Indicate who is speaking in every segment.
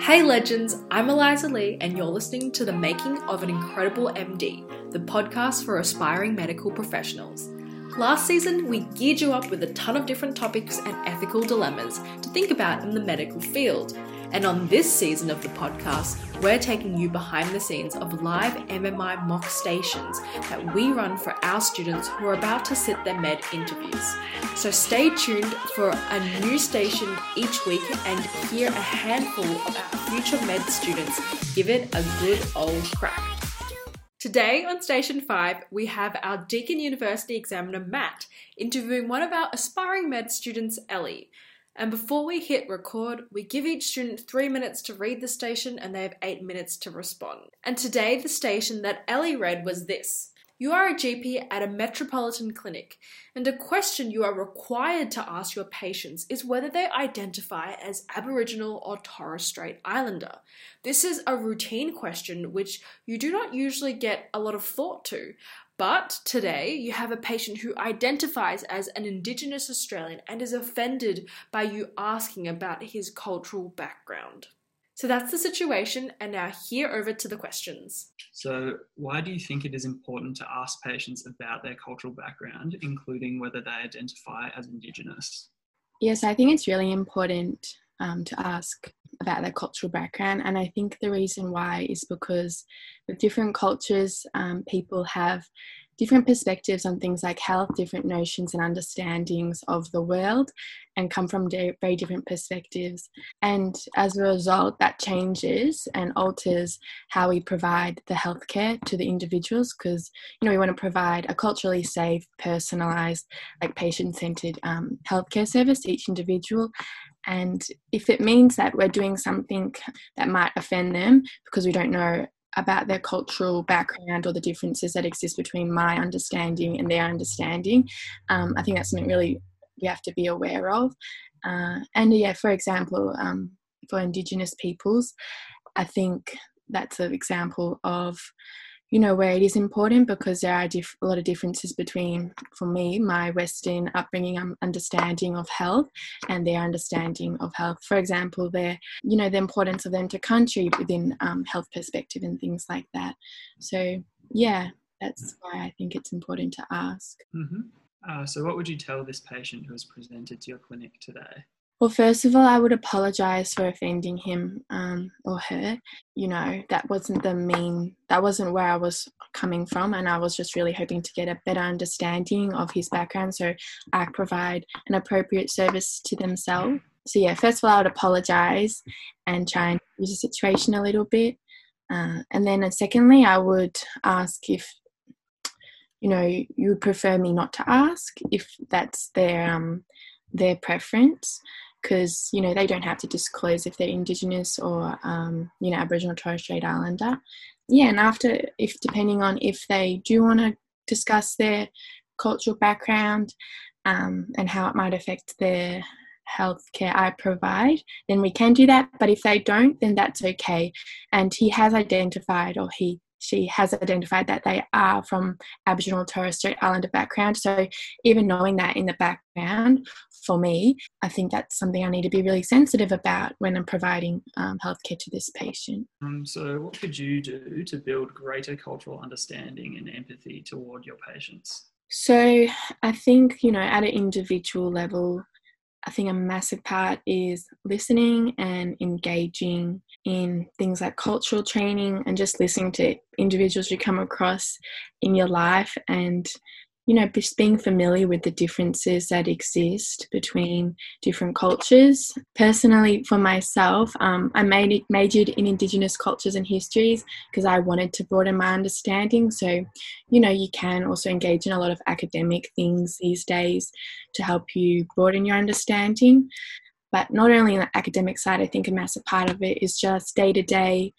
Speaker 1: Hey legends, I'm Eliza Lee, and you're listening to The Making of an Incredible MD, the podcast for aspiring medical professionals. Last season, we geared you up with a ton of different topics and ethical dilemmas to think about in the medical field. And on this season of the podcast, we're taking you behind the scenes of live MMI mock stations that we run for our students who are about to sit their med interviews. So stay tuned for a new station each week and hear a handful of our future med students give it a good old crack. Today on Station 5, we have our Deakin University examiner Matt interviewing one of our aspiring med students, Ellie. And before we hit record, we give each student three minutes to read the station and they have eight minutes to respond. And today, the station that Ellie read was this You are a GP at a metropolitan clinic, and a question you are required to ask your patients is whether they identify as Aboriginal or Torres Strait Islander. This is a routine question which you do not usually get a lot of thought to, but today you have a patient who identifies as an Indigenous Australian and is offended by you asking about his cultural background. So that's the situation, and now here over to the questions.
Speaker 2: So, why do you think it is important to ask patients about their cultural background, including whether they identify as Indigenous?
Speaker 3: Yes, I think it's really important um, to ask about their cultural background. And I think the reason why is because with different cultures, um, people have different perspectives on things like health, different notions and understandings of the world, and come from very different perspectives. And as a result, that changes and alters how we provide the healthcare to the individuals because, you know, we want to provide a culturally safe, personalized, like patient centered um, healthcare service to each individual. And if it means that we're doing something that might offend them because we don't know about their cultural background or the differences that exist between my understanding and their understanding, um, I think that's something really we have to be aware of. Uh, and yeah, for example, um, for Indigenous peoples, I think that's an example of you know where it is important because there are diff- a lot of differences between for me my western upbringing um, understanding of health and their understanding of health. For example their you know the importance of them to country within um, health perspective and things like that. So yeah that's why i think it's important to ask.
Speaker 2: Mm-hmm. uh, so what would you tell this patient who has presented to your clinic today
Speaker 3: well, first of all, I would apologize for offending him um, or her. You know, that wasn't the mean, that wasn't where I was coming from. And I was just really hoping to get a better understanding of his background so I provide an appropriate service to themselves. So, yeah, first of all, I would apologize and try and use the situation a little bit. Uh, and then, uh, secondly, I would ask if you know you would prefer me not to ask if that's their um their preference because you know they don't have to disclose if they're indigenous or um, you know aboriginal torres strait islander yeah and after if depending on if they do want to discuss their cultural background um, and how it might affect their healthcare I provide, then we can do that. But if they don't, then that's okay. And he has identified, or he she has identified that they are from Aboriginal Torres Strait Islander background. So even knowing that in the background, for me, I think that's something I need to be really sensitive about when I'm providing um, healthcare to this patient.
Speaker 2: Um, so, what could you do to build greater cultural understanding and empathy toward your patients?
Speaker 3: So, I think, you know, at an individual level, I think a massive part is listening and engaging in things like cultural training and just listening to individuals you come across in your life and you know, just being familiar with the differences that exist between different cultures. Personally, for myself, um, I made, majored in Indigenous cultures and histories because I wanted to broaden my understanding. So, you know, you can also engage in a lot of academic things these days to help you broaden your understanding. But not only in the academic side, I think a massive part of it is just day to day,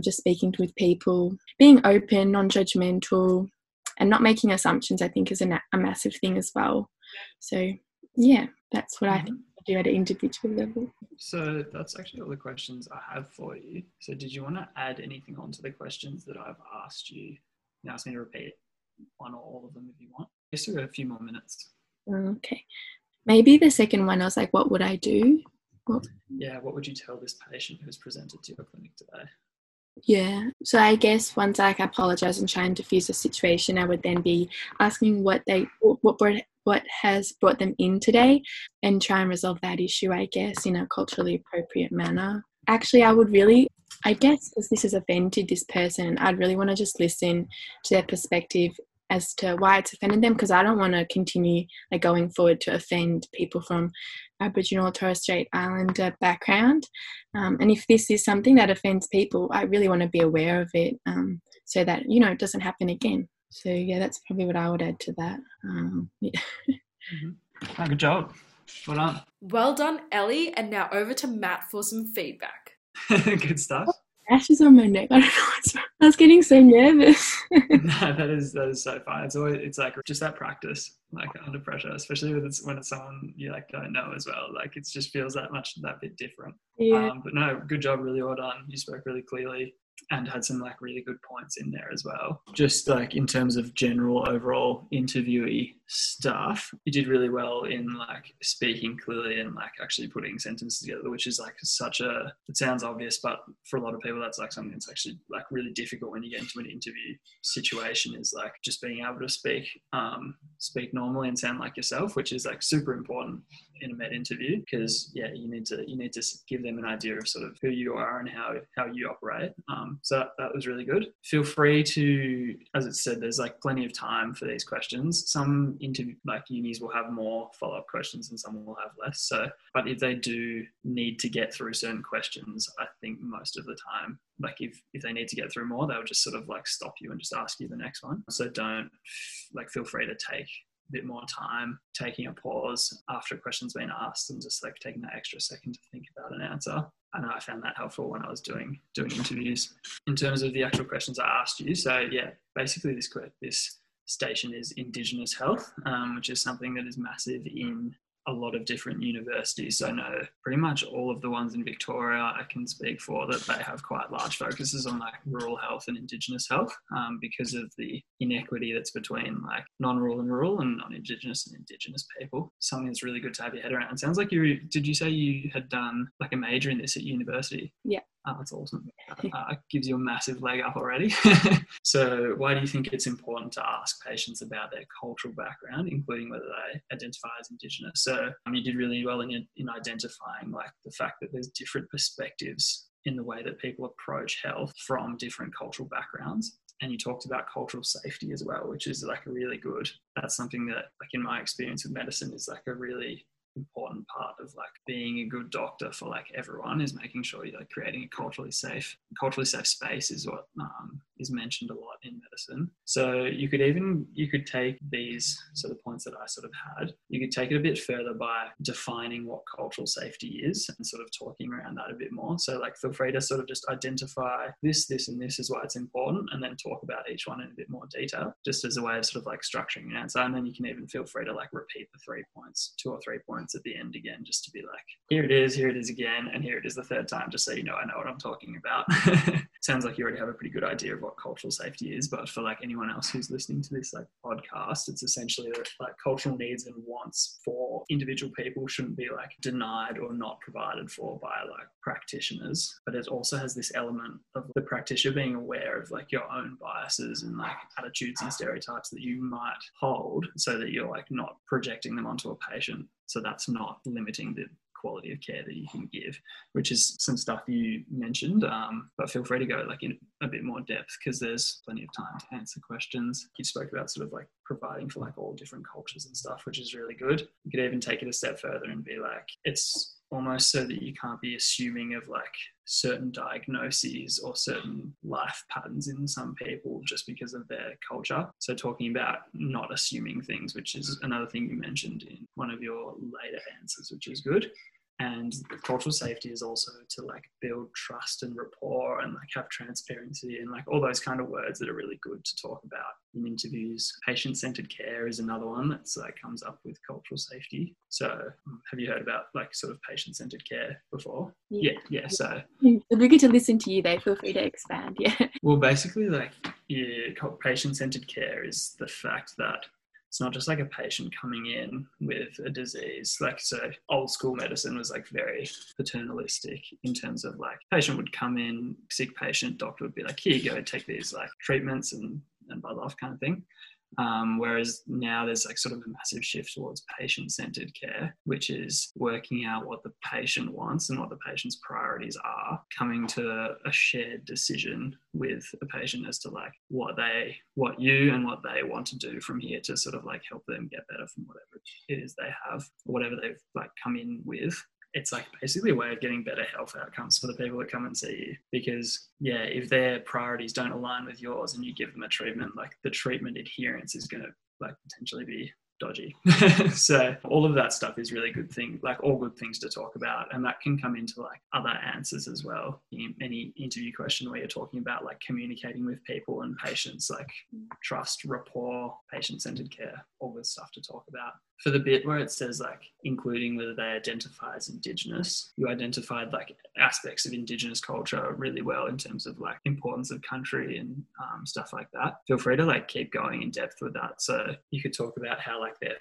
Speaker 3: just speaking with people, being open, non judgmental, and not making assumptions i think is a, a massive thing as well. So yeah that's what i mm-hmm. think I do at an individual level.
Speaker 2: So that's actually all the questions i have for you. So did you want to add anything onto the questions that i've asked you? You ask me to repeat one or all of them if you want. Just a few more minutes.
Speaker 3: Okay. Maybe the second one i was like what would i do? What?
Speaker 2: Yeah, what would you tell this patient who's presented to your clinic today?
Speaker 3: Yeah. So I guess once I apologize and try and diffuse the situation, I would then be asking what they what brought what has brought them in today and try and resolve that issue, I guess, in a culturally appropriate manner. Actually, I would really, I guess, because this has offended this person, I'd really want to just listen to their perspective as to why it's offended them because I don't want to continue like going forward to offend people from Aboriginal or Torres Strait Islander background. Um, and if this is something that offends people, I really want to be aware of it um, so that you know it doesn't happen again. So yeah, that's probably what I would add to that. Um, yeah.
Speaker 2: mm-hmm. oh, good job. Well done.
Speaker 1: Well done, Ellie. And now over to Matt for some feedback.
Speaker 2: good stuff.
Speaker 3: Ashes on my neck. I don't know what's wrong. I was getting so nervous.
Speaker 2: no, that is that is so fun. It's always it's like just that practice, like under pressure, especially when it's when it's someone you like don't know as well. Like it just feels that much that bit different.
Speaker 3: Yeah.
Speaker 2: Um, but no, good job, really well done. You spoke really clearly and had some like really good points in there as well. Just like in terms of general overall interviewee stuff, you did really well in like speaking clearly and like actually putting sentences together, which is like such a it sounds obvious, but for a lot of people that's like something that's actually like really difficult when you get into an interview situation is like just being able to speak um speak normally and sound like yourself, which is like super important in a med interview because yeah you need to you need to give them an idea of sort of who you are and how how you operate um, so that, that was really good. Feel free to as it said there's like plenty of time for these questions. Some interview like unis will have more follow-up questions and some will have less so but if they do need to get through certain questions i think most of the time like if if they need to get through more they'll just sort of like stop you and just ask you the next one so don't like feel free to take a bit more time, taking a pause after a question's been asked and just like taking that extra second to think about an answer. I know I found that helpful when I was doing doing interviews. In terms of the actual questions I asked you, so yeah, basically this this station is Indigenous health, um, which is something that is massive in a lot of different universities. So I know pretty much all of the ones in Victoria I can speak for that they have quite large focuses on like rural health and Indigenous health um, because of the inequity that's between like non-rural and rural and non-Indigenous and Indigenous people. Something that's really good to have your head around. It sounds like you did you say you had done like a major in this at university?
Speaker 3: Yeah.
Speaker 2: Oh, that's awesome. Uh, gives you a massive leg up already. so, why do you think it's important to ask patients about their cultural background, including whether they identify as Indigenous? So, um, you did really well in, in identifying like the fact that there's different perspectives in the way that people approach health from different cultural backgrounds. And you talked about cultural safety as well, which is like a really good. That's something that, like in my experience with medicine, is like a really important part of like being a good doctor for like everyone is making sure you're like creating a culturally safe culturally safe space is what um, is mentioned a lot in medicine. So you could even you could take these sort of points that i sort of had you could take it a bit further by defining what cultural safety is and sort of talking around that a bit more. So like feel free to sort of just identify this this and this is why it's important and then talk about each one in a bit more detail just as a way of sort of like structuring an answer and then you can even feel free to like repeat the three points two or three points at the end again, just to be like, here it is, here it is again, and here it is the third time, just so you know I know what I'm talking about. Sounds like you already have a pretty good idea of what cultural safety is, but for like anyone else who's listening to this like podcast, it's essentially that like cultural needs and wants for individual people shouldn't be like denied or not provided for by like practitioners. But it also has this element of the practitioner being aware of like your own biases and like attitudes and stereotypes that you might hold so that you're like not projecting them onto a patient so that's not limiting the quality of care that you can give, which is some stuff you mentioned. Um, but feel free to go like in a bit more depth because there's plenty of time to answer questions. You spoke about sort of like providing for like all different cultures and stuff, which is really good. You could even take it a step further and be like, it's almost so that you can't be assuming of like certain diagnoses or certain life patterns in some people just because of their culture. So, talking about not assuming things, which is another thing you mentioned in one of your later answers, which is good and cultural safety is also to like build trust and rapport and like have transparency and like all those kind of words that are really good to talk about in interviews. Patient-centered care is another one that's like comes up with cultural safety. So um, have you heard about like sort of patient-centered care before? Yeah. Yeah, yeah so
Speaker 3: we get to listen to you they feel free to expand yeah.
Speaker 2: Well basically like yeah patient-centered care is the fact that it's not just like a patient coming in with a disease. Like so old school medicine was like very paternalistic in terms of like patient would come in, sick patient, doctor would be like, here you go, take these like treatments and and buzz off kind of thing. Um, whereas now there's like sort of a massive shift towards patient centered care, which is working out what the patient wants and what the patient's priorities are, coming to a shared decision with the patient as to like what they, what you and what they want to do from here to sort of like help them get better from whatever it is they have, whatever they've like come in with it's like basically a way of getting better health outcomes for the people that come and see you. Because yeah, if their priorities don't align with yours and you give them a treatment, like the treatment adherence is going to like potentially be dodgy. so all of that stuff is really good thing, like all good things to talk about, and that can come into like other answers as well. In any interview question where you're talking about like communicating with people and patients, like mm. trust, rapport, patient-centered care, all good stuff to talk about. For the bit where it says like including whether they identify as Indigenous, you identified like aspects of Indigenous culture really well in terms of like importance of country and um, stuff like that. Feel free to like keep going in depth with that. So you could talk about how like their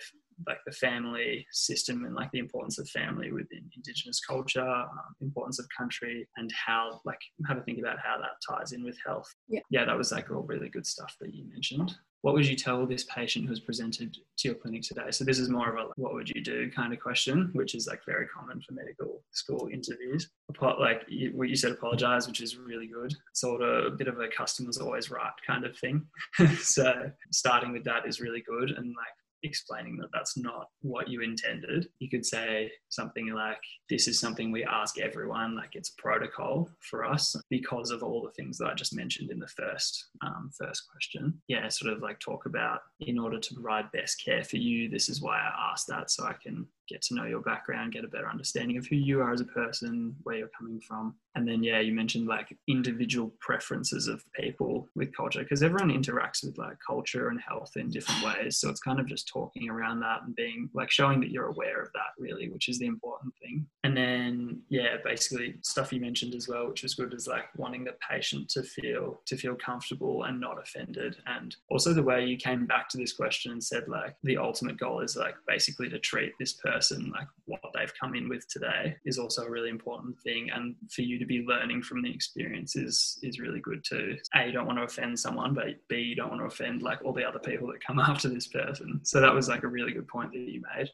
Speaker 2: like the family system and like the importance of family within indigenous culture um, importance of country and how like have a think about how that ties in with health
Speaker 3: yeah
Speaker 2: yeah that was like all really good stuff that you mentioned what would you tell this patient who's presented to your clinic today? So this is more of a what would you do kind of question, which is like very common for medical school interviews. Like what you said, apologize, which is really good. Sort of a bit of a customer's always right kind of thing. so starting with that is really good, and like explaining that that's not what you intended. You could say something like, This is something we ask everyone, like it's a protocol for us because of all the things that I just mentioned in the first, um, first question. Yeah, sort of like talk about in order to provide best care for you, this is why I asked that so I can get to know your background, get a better understanding of who you are as a person, where you're coming from. And then, yeah, you mentioned like individual preferences of people with culture because everyone interacts with like culture and health in different ways. So it's kind of just talking around that and being like showing that you're aware of that, really, which is the important thing. And then, yeah, basically stuff you mentioned as well, which was good, is like wanting the patient to feel to feel comfortable and not offended. And also the way you came back to this question and said like the ultimate goal is like basically to treat this person like what they've come in with today, is also a really important thing. And for you to be learning from the experience is is really good too. A, you don't want to offend someone, but B, you don't want to offend like all the other people that come after this person. So that was like a really good point that you made.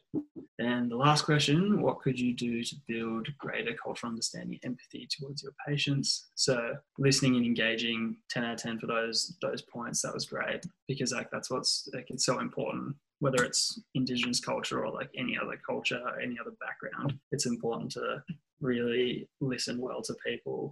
Speaker 2: And the last question, what could you do to build greater cultural understanding empathy towards your patients? So listening and engaging 10 out of 10 for those those points, that was great because like that's what's like it's so important whether it's indigenous culture or like any other culture or any other background it's important to really listen well to people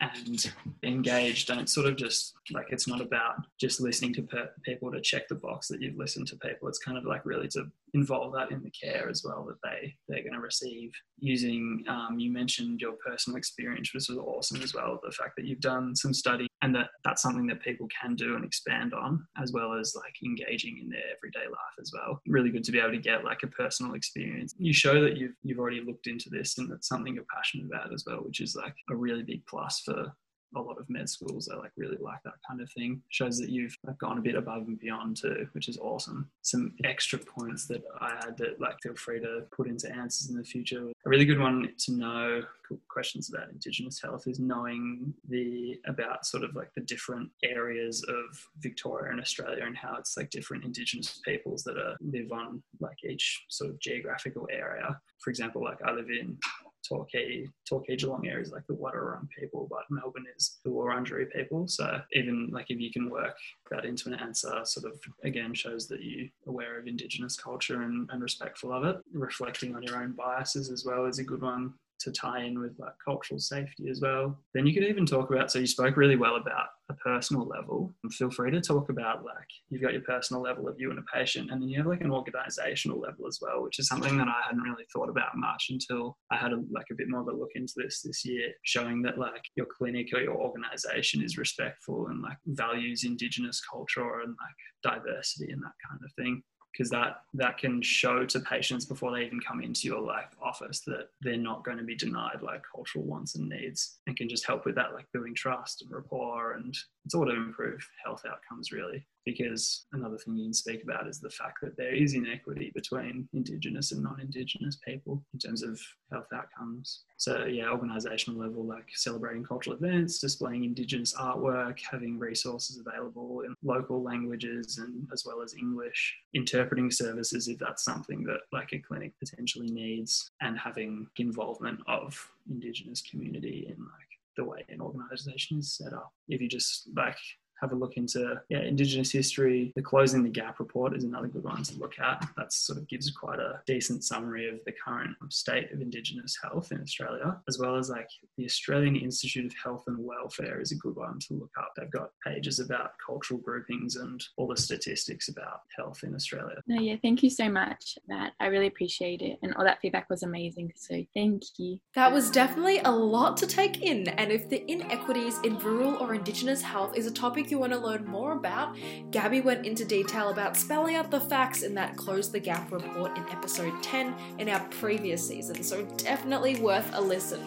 Speaker 2: and engage don't sort of just like it's not about just listening to per- people to check the box that you've listened to people. It's kind of like really to involve that in the care as well that they they're going to receive. Using um, you mentioned your personal experience which was awesome as well the fact that you've done some study and that that's something that people can do and expand on as well as like engaging in their everyday life as well. Really good to be able to get like a personal experience. You show that you've you've already looked into this and that's something you're passionate about as well which is like a really big plus for a lot of med schools that like really like that kind of thing. Shows that you've gone a bit above and beyond too, which is awesome. Some extra points that I had that like feel free to put into answers in the future. A really good one to know questions about Indigenous health is knowing the about sort of like the different areas of Victoria and Australia and how it's like different Indigenous peoples that are live on like each sort of geographical area. For example, like I live in Torquay, Torquay Geelong area is like the Wadawurrung people, but Melbourne is the Wurundjeri people. So even like if you can work that into an answer, sort of again shows that you're aware of Indigenous culture and, and respectful of it. Reflecting on your own biases as well is a good one to tie in with like cultural safety as well. Then you could even talk about, so you spoke really well about a personal level. Feel free to talk about like you've got your personal level of you and a patient, and then you have like an organizational level as well, which is something that I hadn't really thought about much until I had a, like a bit more of a look into this this year, showing that like your clinic or your organization is respectful and like values indigenous culture and like diversity and that kind of thing because that that can show to patients before they even come into your like office that they're not going to be denied like cultural wants and needs and can just help with that like building trust and rapport and it's all to improve health outcomes really because another thing you can speak about is the fact that there is inequity between Indigenous and non Indigenous people in terms of health outcomes. So, yeah, organisational level, like celebrating cultural events, displaying Indigenous artwork, having resources available in local languages and as well as English, interpreting services if that's something that like a clinic potentially needs, and having involvement of Indigenous community in like the way an organisation is set up. If you just like have a look into yeah, Indigenous history. The Closing the Gap report is another good one to look at. That sort of gives quite a decent summary of the current state of Indigenous health in Australia, as well as like the Australian Institute of Health and Welfare is a good one to look up. They've got pages about cultural groupings and all the statistics about health in Australia.
Speaker 3: No, yeah, thank you so much, Matt. I really appreciate it. And all that feedback was amazing. So thank you.
Speaker 1: That was definitely a lot to take in. And if the inequities in rural or Indigenous health is a topic you want to learn more about, Gabby went into detail about spelling out the facts in that Close the Gap report in episode 10 in our previous season, so definitely worth a listen.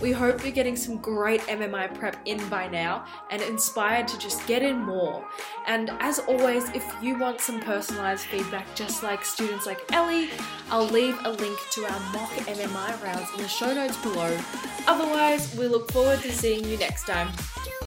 Speaker 1: We hope you're getting some great MMI prep in by now and inspired to just get in more. And as always, if you want some personalized feedback just like students like Ellie, I'll leave a link to our mock MMI rounds in the show notes below. Otherwise, we look forward to seeing you next time.